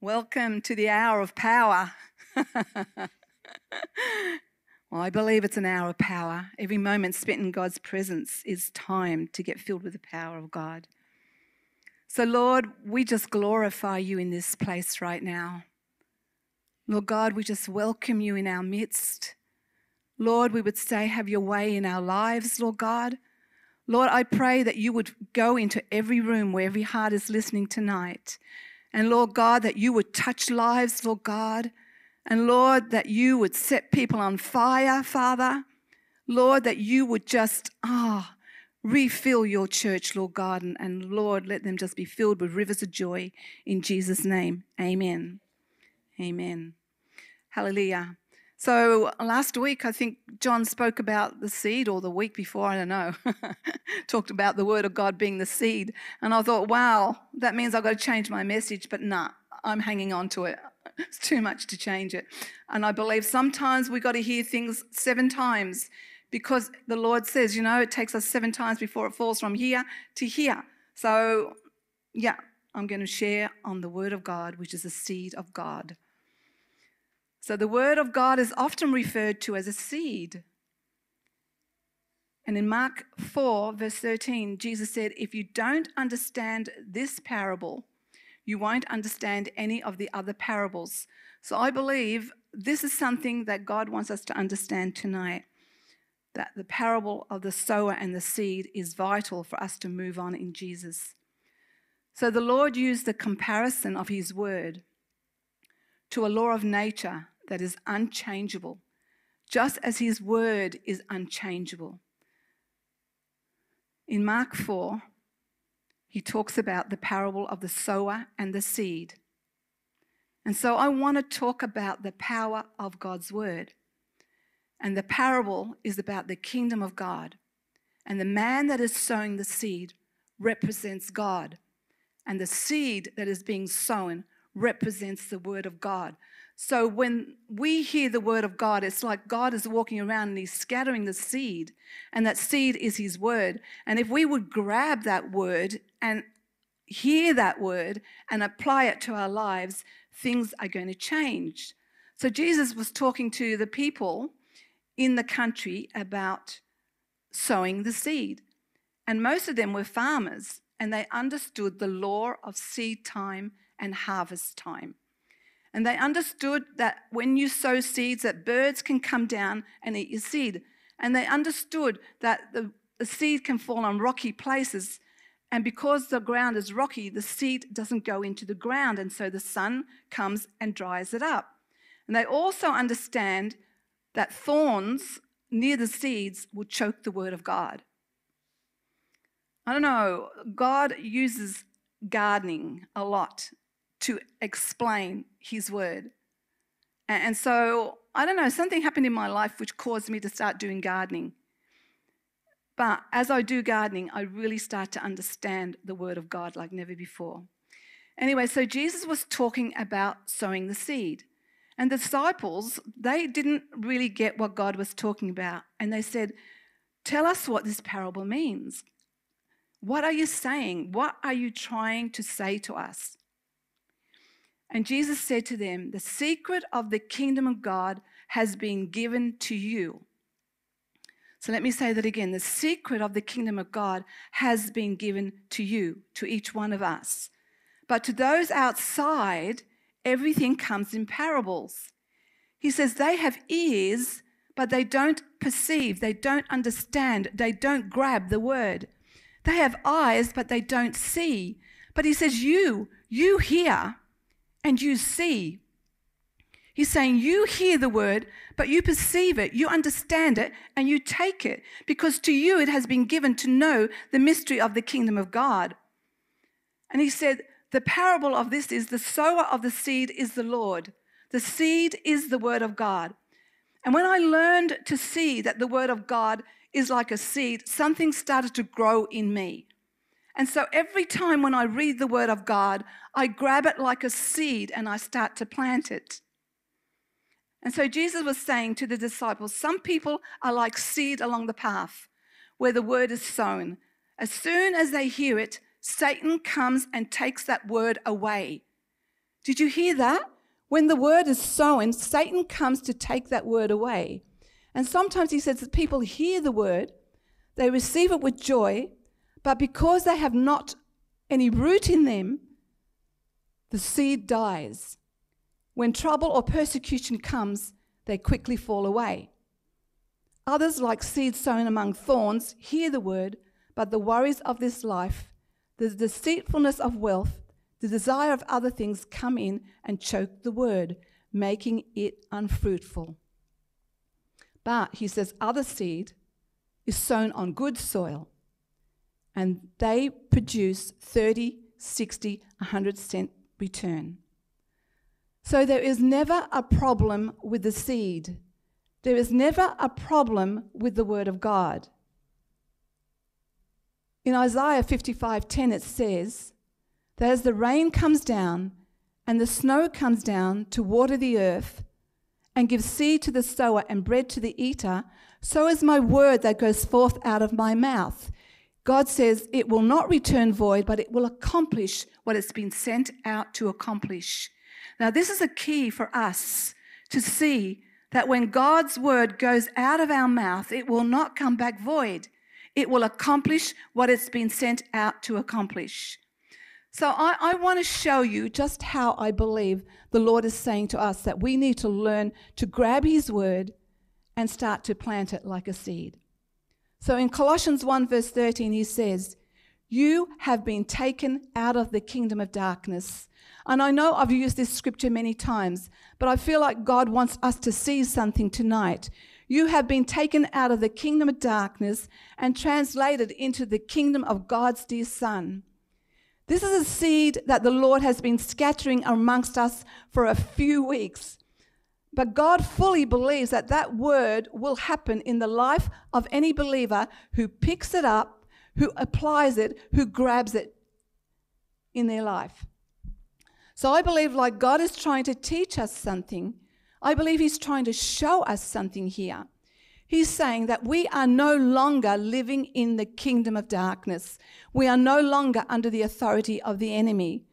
Welcome to the hour of power. well, I believe it's an hour of power. Every moment spent in God's presence is time to get filled with the power of God. So, Lord, we just glorify you in this place right now. Lord God, we just welcome you in our midst. Lord, we would say, have your way in our lives, Lord God. Lord, I pray that you would go into every room where every heart is listening tonight and Lord God, that you would touch lives, Lord God. And Lord, that you would set people on fire, Father. Lord, that you would just, ah, oh, refill your church, Lord God. And, and Lord, let them just be filled with rivers of joy in Jesus' name. Amen. Amen. Hallelujah. So last week, I think John spoke about the seed, or the week before, I don't know, talked about the word of God being the seed. And I thought, wow, that means I've got to change my message, but nah, I'm hanging on to it. It's too much to change it. And I believe sometimes we've got to hear things seven times because the Lord says, you know, it takes us seven times before it falls from here to here. So, yeah, I'm going to share on the word of God, which is the seed of God. So the word of God is often referred to as a seed. And in Mark 4, verse 13, Jesus said, If you don't understand this parable, you won't understand any of the other parables. So I believe this is something that God wants us to understand tonight that the parable of the sower and the seed is vital for us to move on in Jesus. So the Lord used the comparison of his word to a law of nature that is unchangeable, just as his word is unchangeable. In Mark 4, he talks about the parable of the sower and the seed. And so I want to talk about the power of God's word. And the parable is about the kingdom of God. And the man that is sowing the seed represents God. And the seed that is being sown represents the word of God. So when we hear the word of God, it's like God is walking around and he's scattering the seed, and that seed is his word. And if we would grab that word and hear that word and apply it to our lives, things are going to change. So Jesus was talking to the people in the country about sowing the seed. And most of them were farmers, and they understood the law of seed time and harvest time. And they understood that when you sow seeds, that birds can come down and eat your seed. And they understood that the, the seed can fall on rocky places. And because the ground is rocky, the seed doesn't go into the ground. And so the sun comes and dries it up. And they also understand that thorns near the seeds will choke the word of God. I don't know, God uses gardening a lot to explain his word. And so, I don't know, something happened in my life which caused me to start doing gardening. But as I do gardening, I really start to understand the word of God like never before. Anyway, so Jesus was talking about sowing the seed. And the disciples, they didn't really get what God was talking about. And they said, Tell us what this parable means. What are you saying? What are you trying to say to us? And Jesus said to them, The secret of the kingdom of God has been given to you. So let me say that again. The secret of the kingdom of God has been given to you, to each one of us. But to those outside, everything comes in parables. He says they have ears, but they don't perceive, they don't understand, they don't grab the word. They have eyes, but they don't see. But he says, You, you hear, and you see. He's saying you hear the word, but you perceive it, you understand it, and you take it, because to you it has been given to know the mystery of the kingdom of God. And he said, The parable of this is the sower of the seed is the Lord. The seed is the word of God. And when I learned to see that the word of God is like a seed, something started to grow in me. And so every time when I read the Word of God, I grab it like a seed and I start to plant it. And so Jesus was saying to the disciples, Some people are like seed along the path where the word is sown. As soon as they hear it, Satan comes and takes that word away. Did you hear that? When the word is sown, Satan comes to take that word away. And sometimes he says that people hear the word, they receive it with joy, but because they have not any root in them, the seed dies. When trouble or persecution comes, they quickly fall away. Others, like seeds sown among thorns, hear the word, but the worries of this life, the deceitfulness of wealth, the desire of other things come in and choke the word, making it unfruitful. But he says, other seed is sown on good soil, and they produce 30, 60, 100 cent return. So there is never a problem with the seed. There is never a problem with the word of God. In Isaiah 55:10 it says that as the rain comes down and the snow comes down to water the earth and give seed to the sower and bread to the eater, so is my word that goes forth out of my mouth. God says it will not return void, but it will accomplish what it's been sent out to accomplish. Now, this is a key for us to see that when God's word goes out of our mouth, it will not come back void. It will accomplish what it's been sent out to accomplish. So I, I want to show you just how I believe the Lord is saying to us that we need to learn to grab His word and start to plant it like a seed. So in Colossians 1, verse 13, he says, You have been taken out of the kingdom of darkness. And I know I've used this scripture many times, but I feel like God wants us to see something tonight. You have been taken out of the kingdom of darkness and translated into the kingdom of God's dear Son. This is a seed that the Lord has been scattering amongst us for a few weeks. But God fully believes that that word will happen in the life of any believer who picks it up, who applies it, who grabs it in their life. So I believe, like God is trying to teach us something I believe he's trying to show us something here. He's saying that we are no longer living in the kingdom of darkness. We are no longer under the authority of the enemy.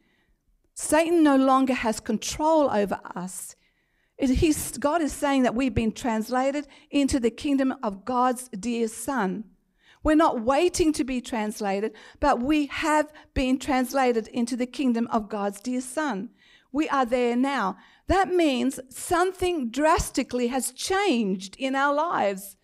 Satan no longer has control over us. It, God is saying that we've been translated into the kingdom of God's dear Son. We're not waiting to be translated, but we have been translated into the kingdom of God's dear Son. We are there now. That means something drastically has changed in our lives.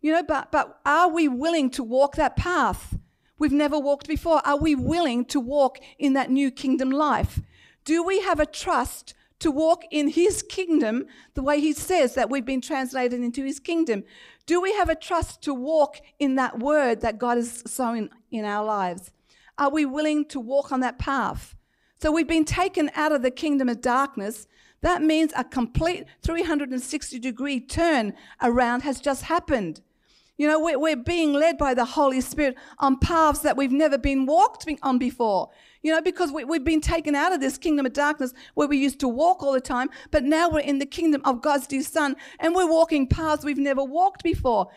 You know, but, but are we willing to walk that path? We've never walked before. Are we willing to walk in that new kingdom life? Do we have a trust to walk in his kingdom the way he says that we've been translated into his kingdom? Do we have a trust to walk in that word that God has sown in our lives? Are we willing to walk on that path? So we've been taken out of the kingdom of darkness that means a complete 360 degree turn around has just happened. You know, we're being led by the Holy Spirit on paths that we've never been walked on before. You know, because we, we've been taken out of this kingdom of darkness where we used to walk all the time, but now we're in the kingdom of God's dear Son and we're walking paths we've never walked before.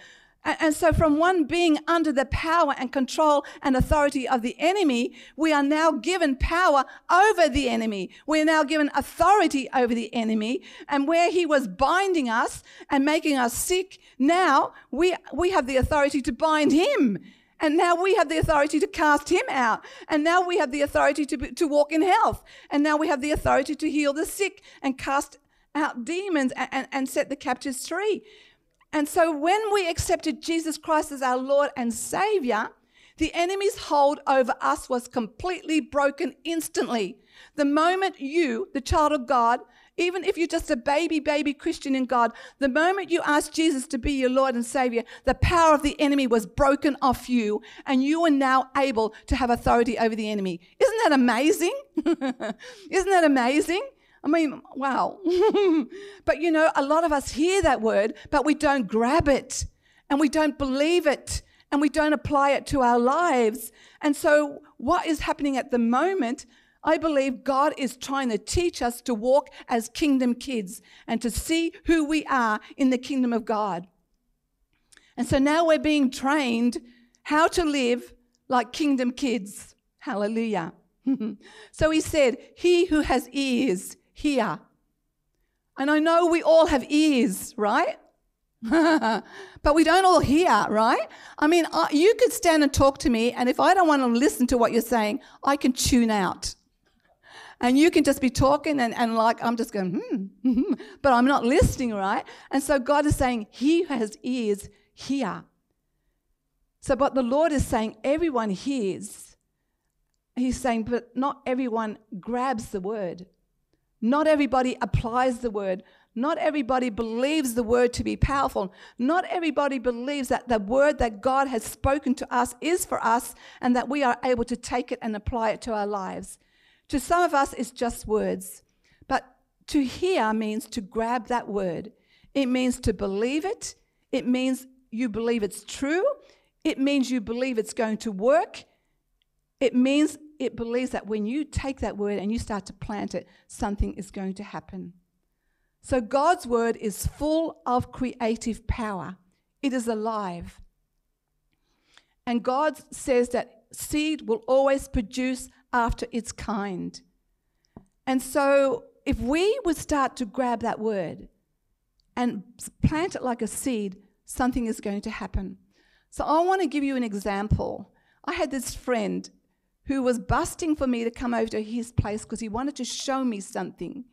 And so, from one being under the power and control and authority of the enemy, we are now given power over the enemy. We are now given authority over the enemy. And where he was binding us and making us sick, now we, we have the authority to bind him. And now we have the authority to cast him out. And now we have the authority to, to walk in health. And now we have the authority to heal the sick and cast out demons and, and, and set the captives free. And so when we accepted Jesus Christ as our Lord and Savior, the enemy's hold over us was completely broken instantly. The moment you, the child of God, even if you're just a baby, baby Christian in God, the moment you asked Jesus to be your Lord and Savior, the power of the enemy was broken off you, and you are now able to have authority over the enemy. Isn't that amazing? Isn't that amazing? I mean, wow. but you know, a lot of us hear that word, but we don't grab it and we don't believe it and we don't apply it to our lives. And so, what is happening at the moment? I believe God is trying to teach us to walk as kingdom kids and to see who we are in the kingdom of God. And so now we're being trained how to live like kingdom kids. Hallelujah. so he said, He who has ears, hear. And I know we all have ears, right? but we don't all hear, right? I mean, I, you could stand and talk to me, and if I don't want to listen to what you're saying, I can tune out. And you can just be talking, and, and like, I'm just going, hmm, hmm, but I'm not listening, right? And so God is saying, He has ears, hear. So, but the Lord is saying, everyone hears. He's saying, but not everyone grabs the word. Not everybody applies the word. Not everybody believes the word to be powerful. Not everybody believes that the word that God has spoken to us is for us and that we are able to take it and apply it to our lives. To some of us, it's just words. But to hear means to grab that word, it means to believe it, it means you believe it's true, it means you believe it's going to work. It means it believes that when you take that word and you start to plant it, something is going to happen. So God's word is full of creative power, it is alive. And God says that seed will always produce after its kind. And so if we would start to grab that word and plant it like a seed, something is going to happen. So I want to give you an example. I had this friend who was busting for me to come over to his place because he wanted to show me something.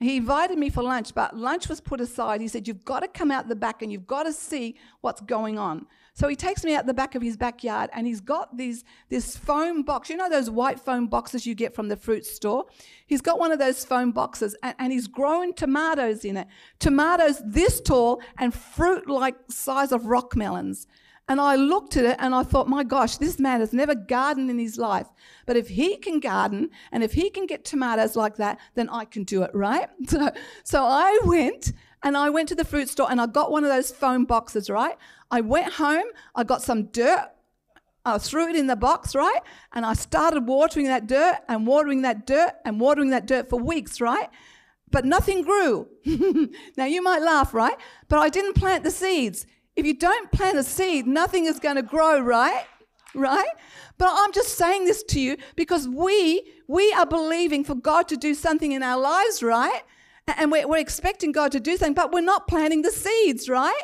He invited me for lunch, but lunch was put aside. He said, You've got to come out the back and you've got to see what's going on. So he takes me out the back of his backyard and he's got these, this foam box. You know those white foam boxes you get from the fruit store? He's got one of those foam boxes and, and he's growing tomatoes in it. Tomatoes this tall and fruit like size of rock melons. And I looked at it and I thought, my gosh, this man has never gardened in his life. But if he can garden and if he can get tomatoes like that, then I can do it, right? So, so I went and I went to the fruit store and I got one of those foam boxes, right? I went home, I got some dirt, I threw it in the box, right? And I started watering that dirt and watering that dirt and watering that dirt for weeks, right? But nothing grew. now you might laugh, right? But I didn't plant the seeds. If you don't plant a seed, nothing is going to grow, right? Right? But I'm just saying this to you because we we are believing for God to do something in our lives, right? And we're, we're expecting God to do something, but we're not planting the seeds, right?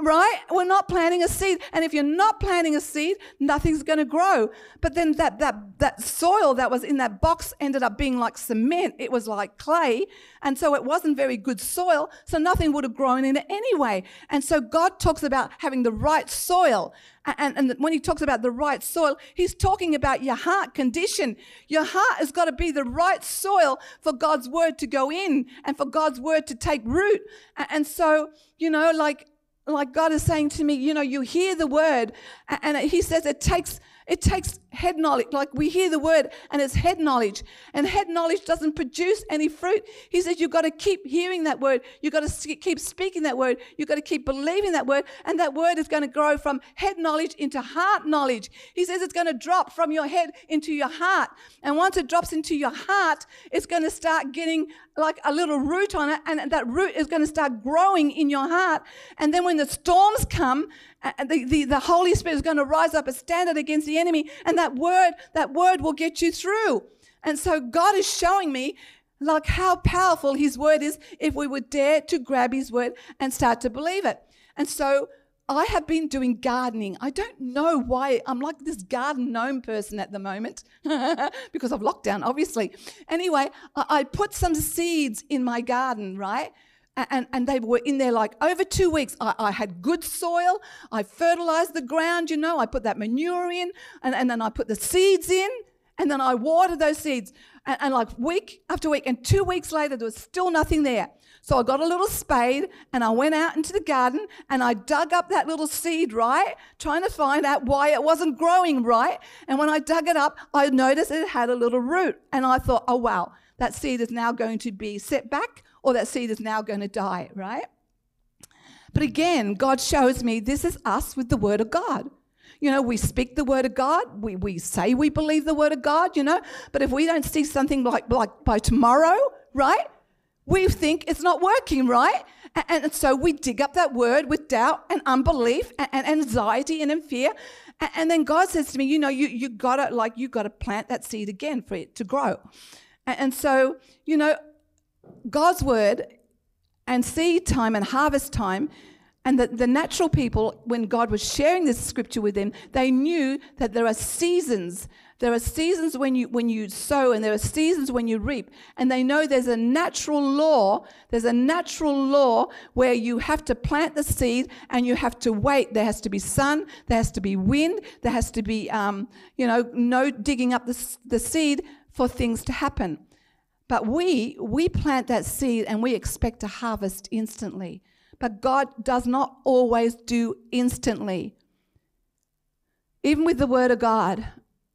Right? We're not planting a seed. And if you're not planting a seed, nothing's going to grow. But then that, that, that soil that was in that box ended up being like cement. It was like clay. And so it wasn't very good soil. So nothing would have grown in it anyway. And so God talks about having the right soil. And, and when he talks about the right soil, he's talking about your heart condition. Your heart has got to be the right soil for God's word to go in and for God's word to take root. And so, you know, like like God is saying to me, you know, you hear the word, and He says it takes it takes head knowledge. Like we hear the word and it's head knowledge. And head knowledge doesn't produce any fruit. He says you've got to keep hearing that word. You've got to keep speaking that word. You've got to keep believing that word. And that word is going to grow from head knowledge into heart knowledge. He says it's going to drop from your head into your heart. And once it drops into your heart, it's going to start getting like a little root on it. And that root is going to start growing in your heart. And then when the storms come, the, the, the Holy Spirit is going to rise up a standard against the enemy, and that word, that word will get you through. And so God is showing me like how powerful his word is if we would dare to grab his word and start to believe it. And so I have been doing gardening. I don't know why I'm like this garden gnome person at the moment because of lockdown, obviously. Anyway, I put some seeds in my garden, right? And, and they were in there like over two weeks. I, I, had good soil. I fertilized the ground, you know. I put that manure in, and, and then I put the seeds in, and then I watered those seeds. And, and like week after week, and two weeks later, there was still nothing there. So I got a little spade and I went out into the garden and I dug up that little seed, right? Trying to find out why it wasn't growing right. And when I dug it up, I noticed it had a little root. And I thought, oh, wow, that seed is now going to be set back or that seed is now going to die, right? But again, God shows me this is us with the Word of God. You know, we speak the word of God. We, we say we believe the word of God, you know, but if we don't see something like, like by tomorrow, right? We think it's not working, right? And, and so we dig up that word with doubt and unbelief and, and anxiety and in fear. And, and then God says to me, you know, you, you gotta, like, you gotta plant that seed again for it to grow. And, and so, you know, God's word and seed time and harvest time and that the natural people, when God was sharing this scripture with them, they knew that there are seasons. There are seasons when you when you sow, and there are seasons when you reap. And they know there's a natural law. There's a natural law where you have to plant the seed and you have to wait. There has to be sun. There has to be wind. There has to be, um, you know, no digging up the, the seed for things to happen. But we we plant that seed and we expect to harvest instantly. But God does not always do instantly. Even with the Word of God,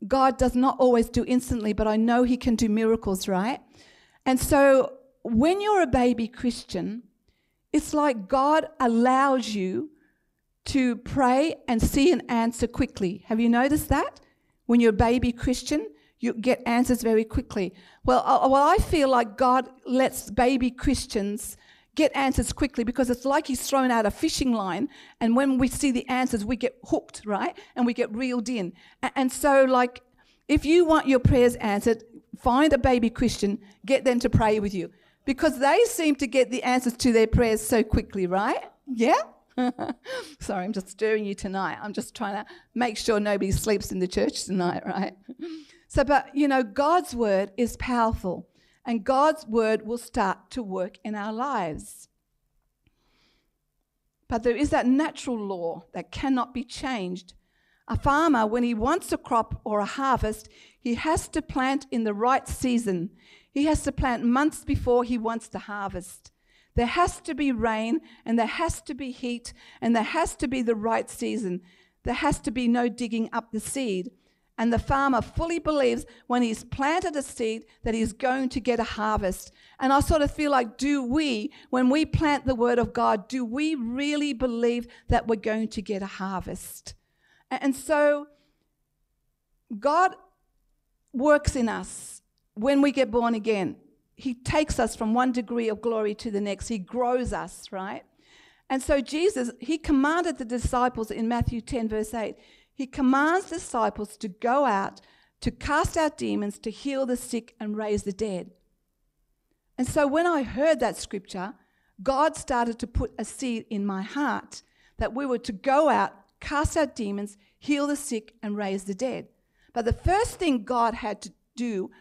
God does not always do instantly, but I know He can do miracles, right? And so when you're a baby Christian, it's like God allows you to pray and see an answer quickly. Have you noticed that? When you're a baby Christian, you get answers very quickly. Well, well, I feel like God lets baby Christians get answers quickly because it's like he's thrown out a fishing line and when we see the answers we get hooked right? And we get reeled in. And so like if you want your prayers answered find a baby christian get them to pray with you. Because they seem to get the answers to their prayers so quickly right? Yeah? Sorry i'm just stirring you tonight. I'm just trying to make sure nobody sleeps in the church tonight right so but you know god's word is powerful and God's word will start to work in our lives. But there is that natural law that cannot be changed. A farmer, when he wants a crop or a harvest, he has to plant in the right season. He has to plant months before he wants to harvest. There has to be rain, and there has to be heat, and there has to be the right season. There has to be no digging up the seed. And the farmer fully believes when he's planted a seed that he's going to get a harvest. And I sort of feel like, do we, when we plant the word of God, do we really believe that we're going to get a harvest? And so God works in us when we get born again. He takes us from one degree of glory to the next, He grows us, right? And so Jesus, He commanded the disciples in Matthew 10, verse 8 he commands disciples to go out, to cast out demons, to heal the sick, and raise the dead. And so when I heard that scripture, God started to put a seed in my heart that we were to go out, cast out demons, heal the sick, and raise the dead. But the first thing God had to do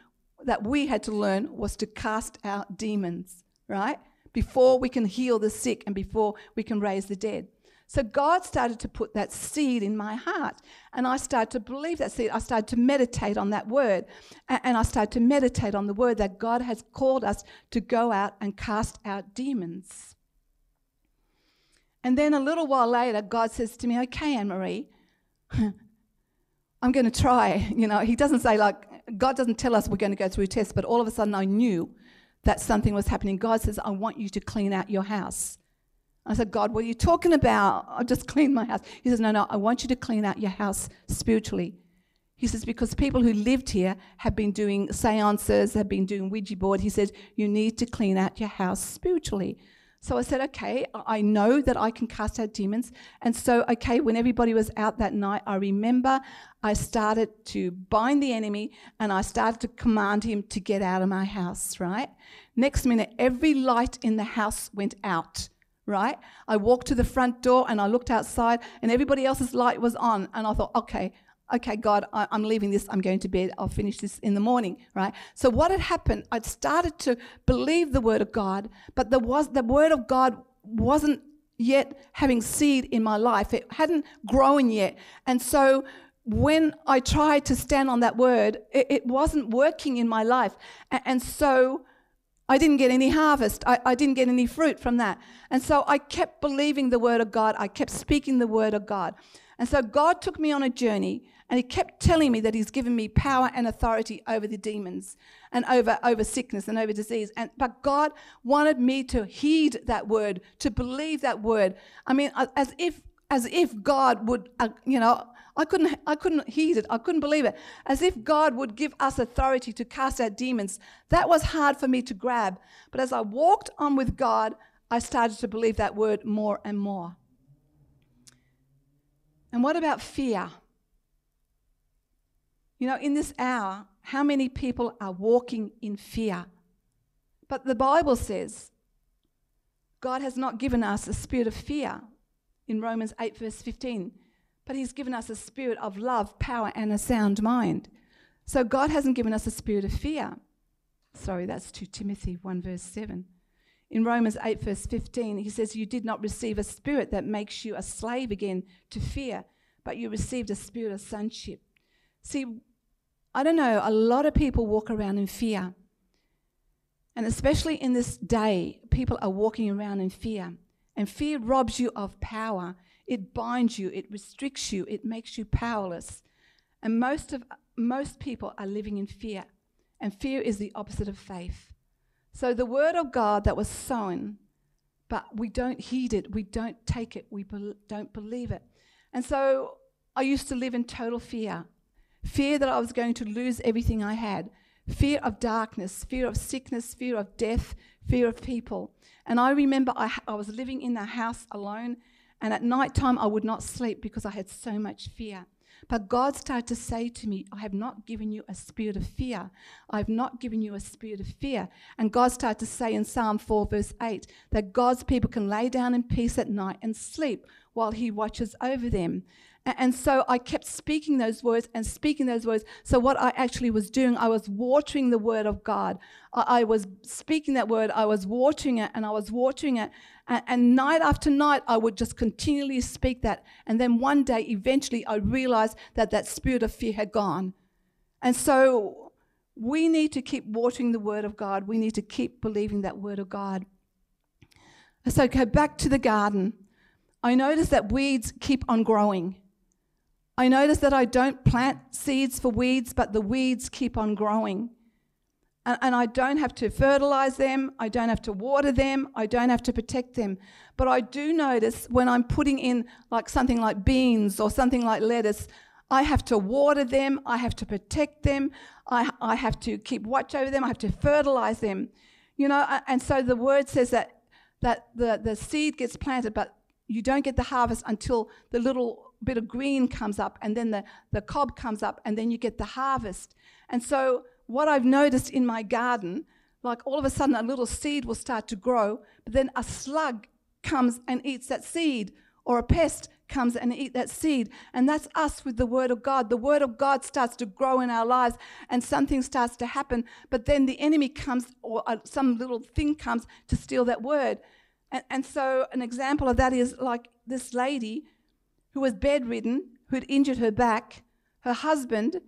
that we had to learn was to cast out demons, right? Before we can heal the sick and before we can raise the dead. So God started to put that seed in my heart. And I started to believe that seed. I started to meditate on that word. And I started to meditate on the word that God has called us to go out and cast out demons. And then a little while later, God says to me, Okay, Anne Marie, I'm going to try. You know, He doesn't say, like, God doesn't tell us we're going to go through a test, but all of a sudden I knew that something was happening. God says, I want you to clean out your house. I said, God, what are you talking about? I just cleaned my house. He says, No, no, I want you to clean out your house spiritually. He says, because people who lived here have been doing seances, have been doing Ouija board. He says, you need to clean out your house spiritually. So I said, okay, I know that I can cast out demons. And so, okay, when everybody was out that night, I remember I started to bind the enemy and I started to command him to get out of my house, right? Next minute, every light in the house went out right? I walked to the front door and I looked outside and everybody else's light was on. And I thought, okay, okay, God, I, am leaving this. I'm going to bed. I'll finish this in the morning, right? So what had happened, I'd started to believe the word of God, but there was the word of God wasn't yet having seed in my life. It hadn't grown yet. And so when I tried to stand on that word, it, it wasn't working in my life. and, and so I didn't get any harvest. I, I, didn't get any fruit from that. And so I kept believing the word of God. I kept speaking the word of God. And so God took me on a journey and he kept telling me that he's given me power and authority over the demons and over, over sickness and over disease. And, but God wanted me to heed that word, to believe that word. I mean, as if, as if God would, uh, you know, I couldn't, I couldn't heed it. I couldn't believe it. As if God would give us authority to cast out demons. That was hard for me to grab. But as I walked on with God, I started to believe that word more and more. And what about fear? You know, in this hour, how many people are walking in fear? But the Bible says God has not given us a spirit of fear in Romans 8, verse 15, but He's given us a spirit of love, power, and a sound mind. So God hasn't given us a spirit of fear. Sorry, that's 2 Timothy 1, verse 7. In Romans 8, verse 15, he says, You did not receive a spirit that makes you a slave again to fear, but you received a spirit of sonship. See, I don't know, a lot of people walk around in fear. And especially in this day, people are walking around in fear. And fear robs you of power. It binds you, it restricts you, it makes you powerless. And most of most people are living in fear. And fear is the opposite of faith. So the word of God that was sown, but we don't heed it, we don't take it, we be- don't believe it. And so I used to live in total fear fear that I was going to lose everything I had, fear of darkness, fear of sickness, fear of death, fear of people. And I remember I, I was living in the house alone, and at night time I would not sleep because I had so much fear. But God started to say to me, I have not given you a spirit of fear. I have not given you a spirit of fear. And God started to say in Psalm 4, verse 8, that God's people can lay down in peace at night and sleep while He watches over them. And so I kept speaking those words and speaking those words. So, what I actually was doing, I was watering the word of God. I was speaking that word, I was watering it, and I was watering it. And night after night, I would just continually speak that. And then one day, eventually, I realized that that spirit of fear had gone. And so, we need to keep watering the word of God. We need to keep believing that word of God. So, go back to the garden. I noticed that weeds keep on growing. I notice that I don't plant seeds for weeds, but the weeds keep on growing. And, and, I don't have to fertilize them, I don't have to water them, I don't have to protect them. But I do notice when I'm putting in like something like beans or something like lettuce, I have to water them, I have to protect them, I, I have to keep watch over them, I have to fertilize them. You know, and so the word says that, that the, the seed gets planted, but you don't get the harvest until the little bit of green comes up and then the, the cob comes up and then you get the harvest. And so, what I've noticed in my garden, like all of a sudden a little seed will start to grow, but then a slug comes and eats that seed, or a pest comes and eat that seed. And that's us with the word of God. The word of God starts to grow in our lives and something starts to happen, but then the enemy comes or uh, some little thing comes to steal that word. And, and so an example of that is like this lady who was bedridden, who had injured her back, her husband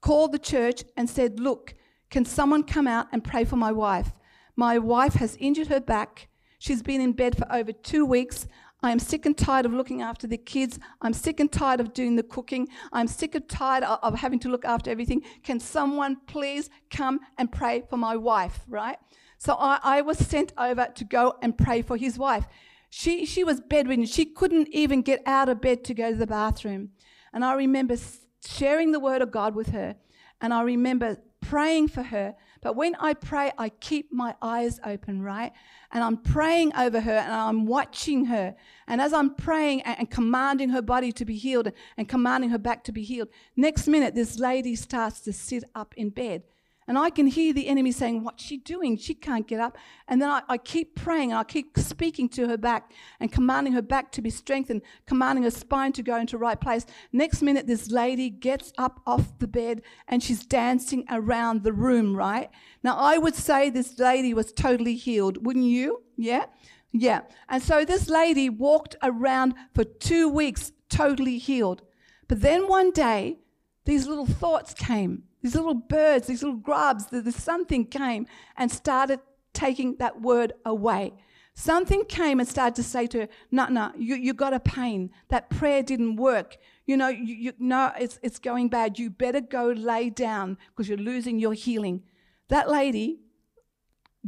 called the church and said, Look, can someone come out and pray for my wife? My wife has injured her back. She's been in bed for over two weeks. I am sick and tired of looking after the kids. I'm sick and tired of doing the cooking. I'm sick and tired of, having to look after everything. Can someone please come and pray for my wife, right? So I, I was sent over to go and pray for his wife. She, she was bedridden. She couldn't even get out of bed to go to the bathroom. And I remember sharing the word of God with her. And I remember praying for her. But when I pray, I keep my eyes open, right? And I'm praying over her and I'm watching her. And as I'm praying and, commanding her body to be healed and commanding her back to be healed, next minute, this lady starts to sit up in bed. And I can hear the enemy saying, What's she doing? She can't get up. And then I, I, keep praying and I keep speaking to her back and commanding her back to be strengthened, commanding her spine to go into right place. Next minute, this lady gets up off the bed and she's dancing around the room, right? Now, I would say this lady was totally healed, wouldn't you? Yeah? Yeah. And so this lady walked around for two weeks totally healed. But then one day, these little thoughts came these little birds, these little grubs, the, the something came and started taking that word away. Something came and started to say to her, no, no, you, you got a pain. That prayer didn't work. You know, you, you, no, it's, it's going bad. You better go lay down because you're losing your healing. That lady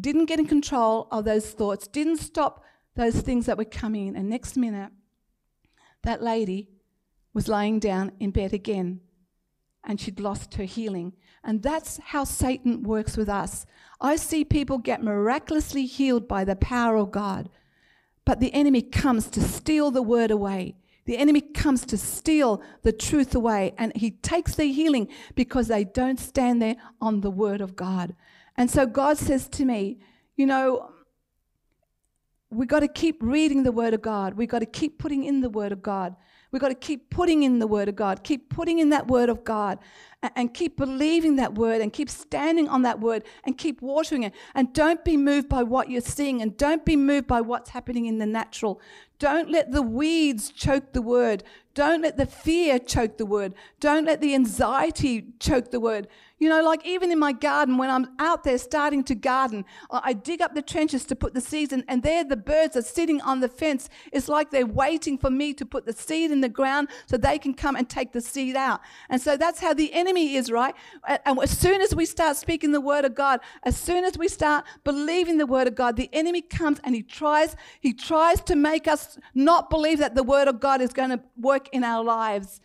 didn't get in control of those thoughts, didn't stop those things that were coming. And next minute, that lady was lying down in bed again and she'd lost her healing. And that's how Satan works with us. I see people get miraculously healed by the power of God, but the enemy comes to steal the word away. The enemy comes to steal the truth away, and he takes their healing because they don't stand there on the word of God. And so God says to me, You know, we've got to keep reading the word of God, we've got to keep putting in the word of God. We've got to keep putting in the word of God, keep putting in that word of God, and, and keep believing that word, and keep standing on that word, and keep watering it. And don't be moved by what you're seeing, and don't be moved by what's happening in the natural. Don't let the weeds choke the word. Don't let the fear choke the word. Don't let the anxiety choke the word. You know, like even in my garden, when I'm out there starting to garden, I dig up the trenches to put the seeds in, and there the birds are sitting on the fence. It's like they're waiting for me to put the seed in the ground so they can come and take the seed out. And so that's how the enemy is, right? And as soon as we start speaking the word of God, as soon as we start believing the word of God, the enemy comes and he tries, he tries to make us not believe that the word of God is going to work in our lives.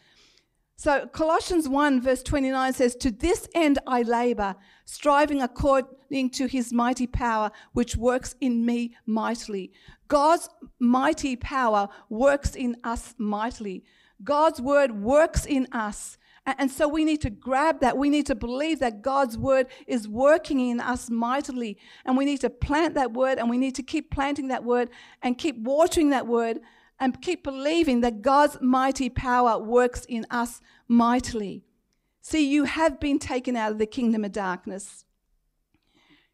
So Colossians 1, verse 29 says, To this end I labor, striving according to his mighty power, which works in me mightily. God's mighty power works in us mightily. God's word works in us. And so we need to grab that. We need to believe that God's word is working in us mightily. And we need to plant that word and we need to keep planting that word and keep watering that word and keep believing that God's mighty power works in us mightily. See, you have been taken out of the kingdom of darkness.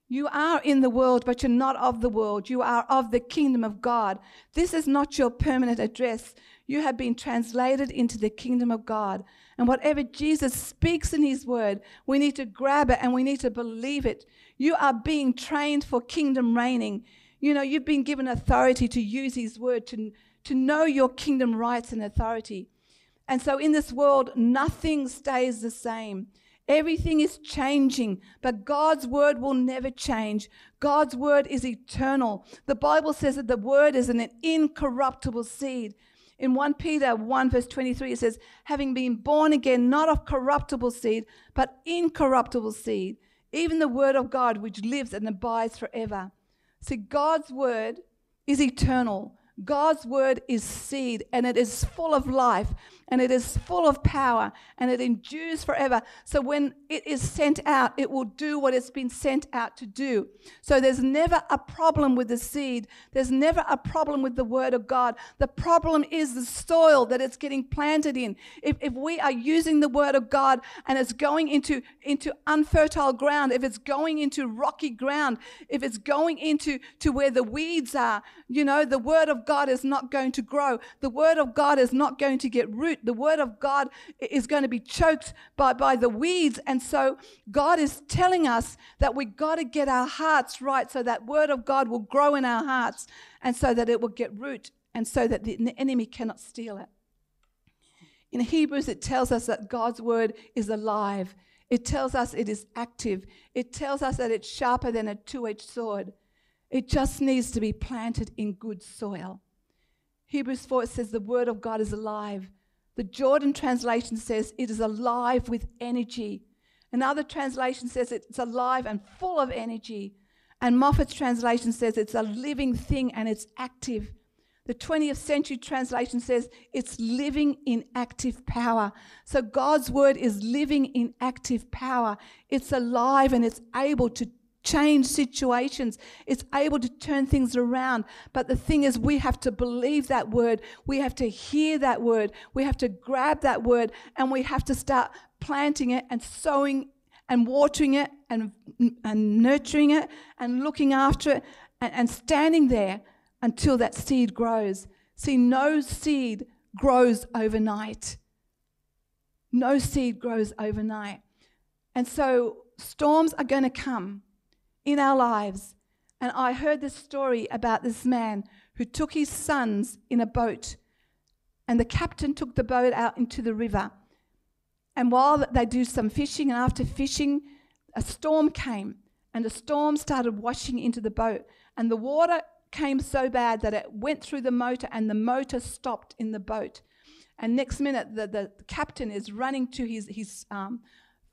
You are in the world, but you're not of the world. You are of the kingdom of God. This is not your permanent address. You have been translated into the kingdom of God. And whatever Jesus speaks in his word, we need to grab it and we need to believe it. You are being trained for kingdom reigning. You know, you've been given authority to use his word to to know your kingdom rights and authority. And so in this world, nothing stays the same. Everything is changing, but God's word will never change. God's word is eternal. The Bible says that the word is an incorruptible seed. In 1 Peter 1, verse 23, it says, having been born again, not of corruptible seed, but incorruptible seed, even the word of God which lives and abides forever. See, God's word is eternal. God's word is seed and it is full of life and it is full of power and it endures forever. So when it is sent out, it will do what it's been sent out to do. So there's never a problem with the seed. There's never a problem with the word of God. The problem is the soil that it's getting planted in. If, if we are using the word of God and it's going into, into unfertile ground, if it's going into rocky ground, if it's going into to where the weeds are, you know, the word of God is not going to grow. The word of God is not going to get root the word of God is going to be choked by, by the weeds. And so God is telling us that we got to get our hearts right so that word of God will grow in our hearts and so that it will get root and so that the enemy cannot steal it. In Hebrews, it tells us that God's word is alive. It tells us it is active. It tells us that it's sharper than a two edged sword. It just needs to be planted in good soil. Hebrews 4 says the word of God is alive. The Jordan translation says it is alive with energy. Another translation says it's alive and full of energy. And Moffatt's translation says it's a living thing and it's active. The 20th century translation says it's living in active power. So God's word is living in active power. It's alive and it's able to change situations. It's able to turn things around. But the thing is, we have to believe that word. We have to hear that word. We have to grab that word and we have to start planting it and sowing and watering it and, and nurturing it and looking after it and, and standing there until that seed grows. See, no seed grows overnight. No seed grows overnight. And so storms are going to come in our lives. And I heard this story about this man who took his sons in a boat, and the captain took the boat out into the river. And while they do some fishing, and after fishing, a storm came, and the storm started washing into the boat, and the water came so bad that it went through the motor, and the motor stopped in the boat. And next minute, the, the captain is running to his, his um,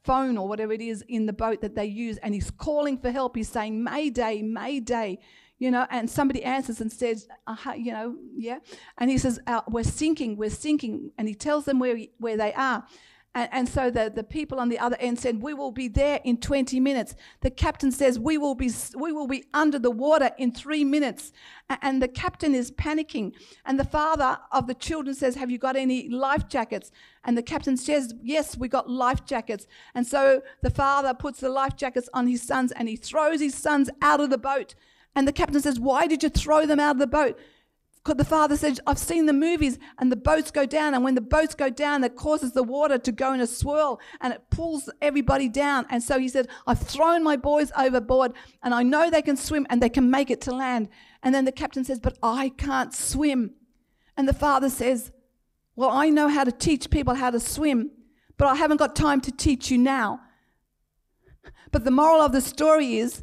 phone or whatever it is in the boat that they use, and he's calling for help. He's saying, Mayday, Mayday you know, and somebody answers and says, uh, you know, yeah. And he says, uh, we're sinking, we're sinking. And he tells them where, where they are. And, and so the, the people on the other end said, we will be there in 20 minutes. The captain says, we will be, we will be under the water in three minutes. And the captain is panicking. And the father of the children says, have you got any life jackets? And the captain says, yes, we got life jackets. And so the father puts the life jackets on his sons and he throws his sons out of the boat. And the captain says, Why did you throw them out of the boat? The father said, I've seen the movies and the boats go down. And when the boats go down, it causes the water to go in a swirl and it pulls everybody down. And so he said, I've thrown my boys overboard and I know they can swim and they can make it to land. And then the captain says, But I can't swim. And the father says, Well, I know how to teach people how to swim, but I haven't got time to teach you now. But the moral of the story is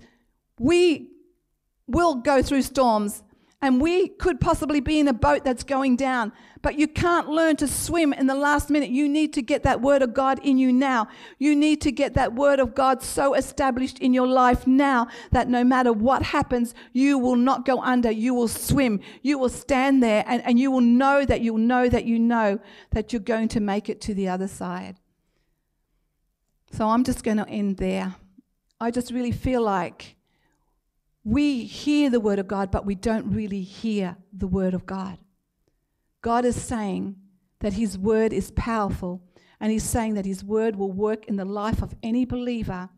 we will go through storms and we could possibly be in a boat that's going down, but you can't learn to swim in the last minute. You need to get that word of God in you now. You need to get that word of God so established in your life now that no matter what happens, you will not go under. You will swim. You will stand there and, and you will know that you'll know that you know that you're going to make it to the other side. So I'm just going to end there. I just really feel like we hear the word of God, but we don't really hear the word of God. God is saying that his word is powerful, and he's saying that his word will work in the life of any believer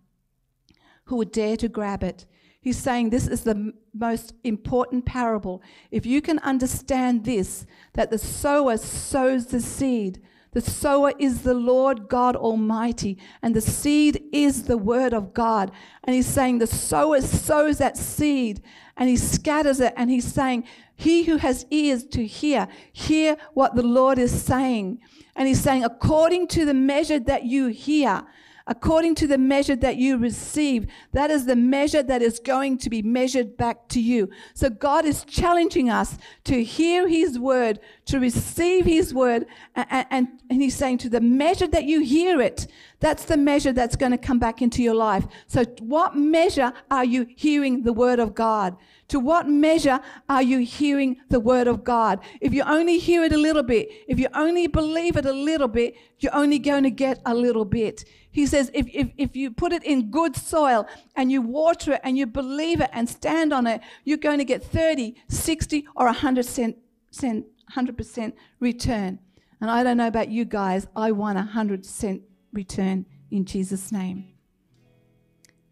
who would dare to grab it. He's saying this is the most important parable. If you can understand this, that the sower sows the seed, the sower is the Lord God Almighty, and the seed is the word of God. And he's saying the sower sows that seed and he scatters it, and he's saying, He who has ears to hear, hear what the Lord is saying. And he's saying, according to the measure that you hear, according to the measure that you receive. That is the measure that is going to be measured back to you. So God is challenging us to hear His word, to receive His word, and, and, and He's saying to the measure that you hear it, that's the measure that's going to come back into your life. So, what measure are you hearing the word of God? To what measure are you hearing the word of God? If you only hear it a little bit, if you only believe it a little bit, you're only going to get a little bit. He says, if, if, if you put it in good soil and you water it and you believe it and stand on it, you're going to get 30, 60, or 100%, 100% return. And I don't know about you guys, I want a 100% return in Jesus' name.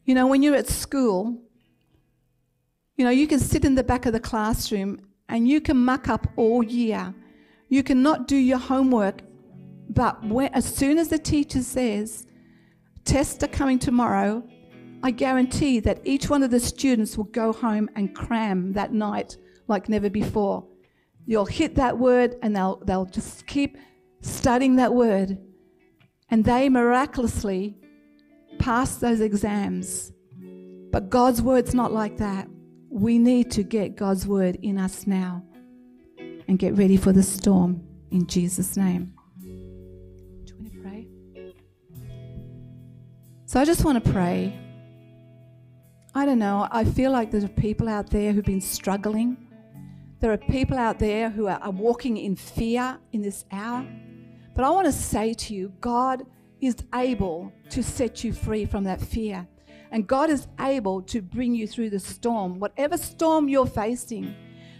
You know, when you're at school, you know, you can sit in the back of the classroom and you can muck up all year. You cannot do your homework, but as soon as the teacher says, tests are coming tomorrow, I guarantee that each one of the students will go home and cram that night like never before. You'll hit that word and they'll, they'll just keep studying that word. And they miraculously pass those exams. But God's word's not like that. We need to get God's word in us now and get ready for the storm in Jesus' name. So I just want to pray. I don't know. I feel like there are people out there who've been struggling. There are people out there who are, walking in fear in this hour. But I want to say to you, God is able to set you free from that fear. And God is able to bring you through the storm, whatever storm you're facing.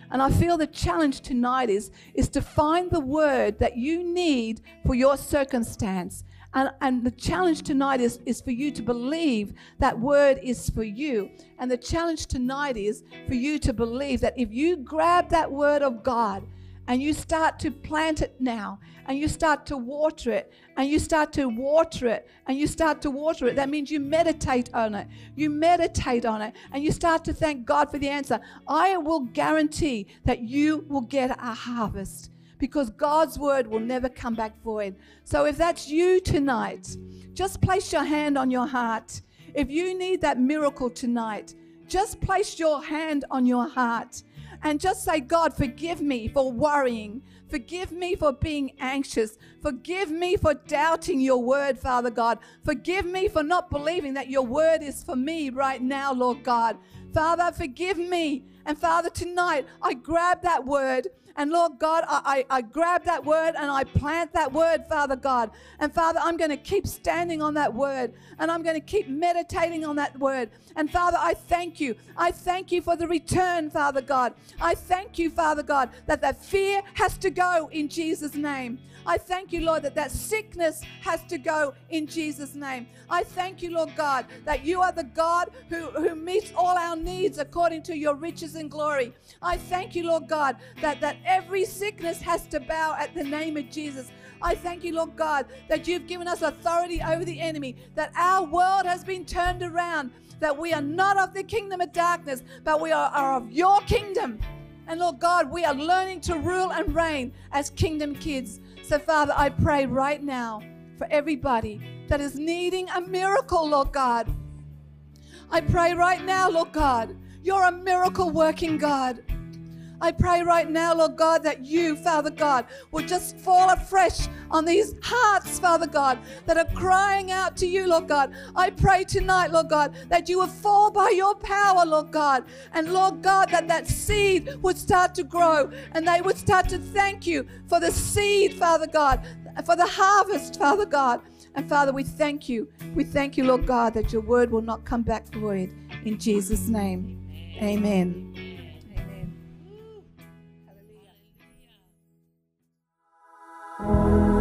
And I feel the challenge tonight is, is to find the word that you need for your circumstance. And, and the challenge tonight is, is for you to believe that word is for you. And the challenge tonight is for you to believe that if you grab that word of God and you start to plant it now and you start to water it and you start to water it and you start to water it that means you meditate on it. You meditate on it and you start to thank god for the answer. I will guarantee that you will get a harvest because god's word will never come back void so if that's you tonight just place your hand on your heart if you need that miracle tonight just place your hand on your heart and just say, God, forgive me for worrying. Forgive me for being anxious. Forgive me for doubting your word, Father God. Forgive me for not believing that your word is for me right now, Lord God. Father, forgive me. And Father, tonight I grab that word and Lord God, I, I, I, grab that word and I plant that word, Father God. And Father, I'm going to keep standing on that word and I'm going to keep meditating on that word. And Father, I thank you. I thank you for the return, Father God. I thank you, Father God, that that fear has to go in Jesus' name. I thank you, Lord, that that sickness has to go in Jesus' name. I thank you, Lord God, that you are the God who, who meets all our needs according to your riches and glory. I thank you, Lord God, that, that every sickness has to bow at the name of Jesus. I thank you, Lord God, that you've given us authority over the enemy, that our world has been turned around, that we are not of the kingdom of darkness, but we are, are of your kingdom. And Lord God, we are learning to rule and reign as kingdom kids. So, Father, I pray right now for everybody that is needing a miracle, Lord God. I pray right now, Lord God, you're a miracle working God. I pray right now, Lord God, that you, Father God, will just fall afresh on these hearts, Father God, that are crying out to you, Lord God. I pray tonight, Lord God, that you will fall by your power, Lord God. And Lord God, that that seed would start to grow and they would start to thank you for the seed, Father God, for the harvest, Father God. And Father, we thank you. We thank you, Lord God, that your word will not come back void. In Jesus' name, amen. Música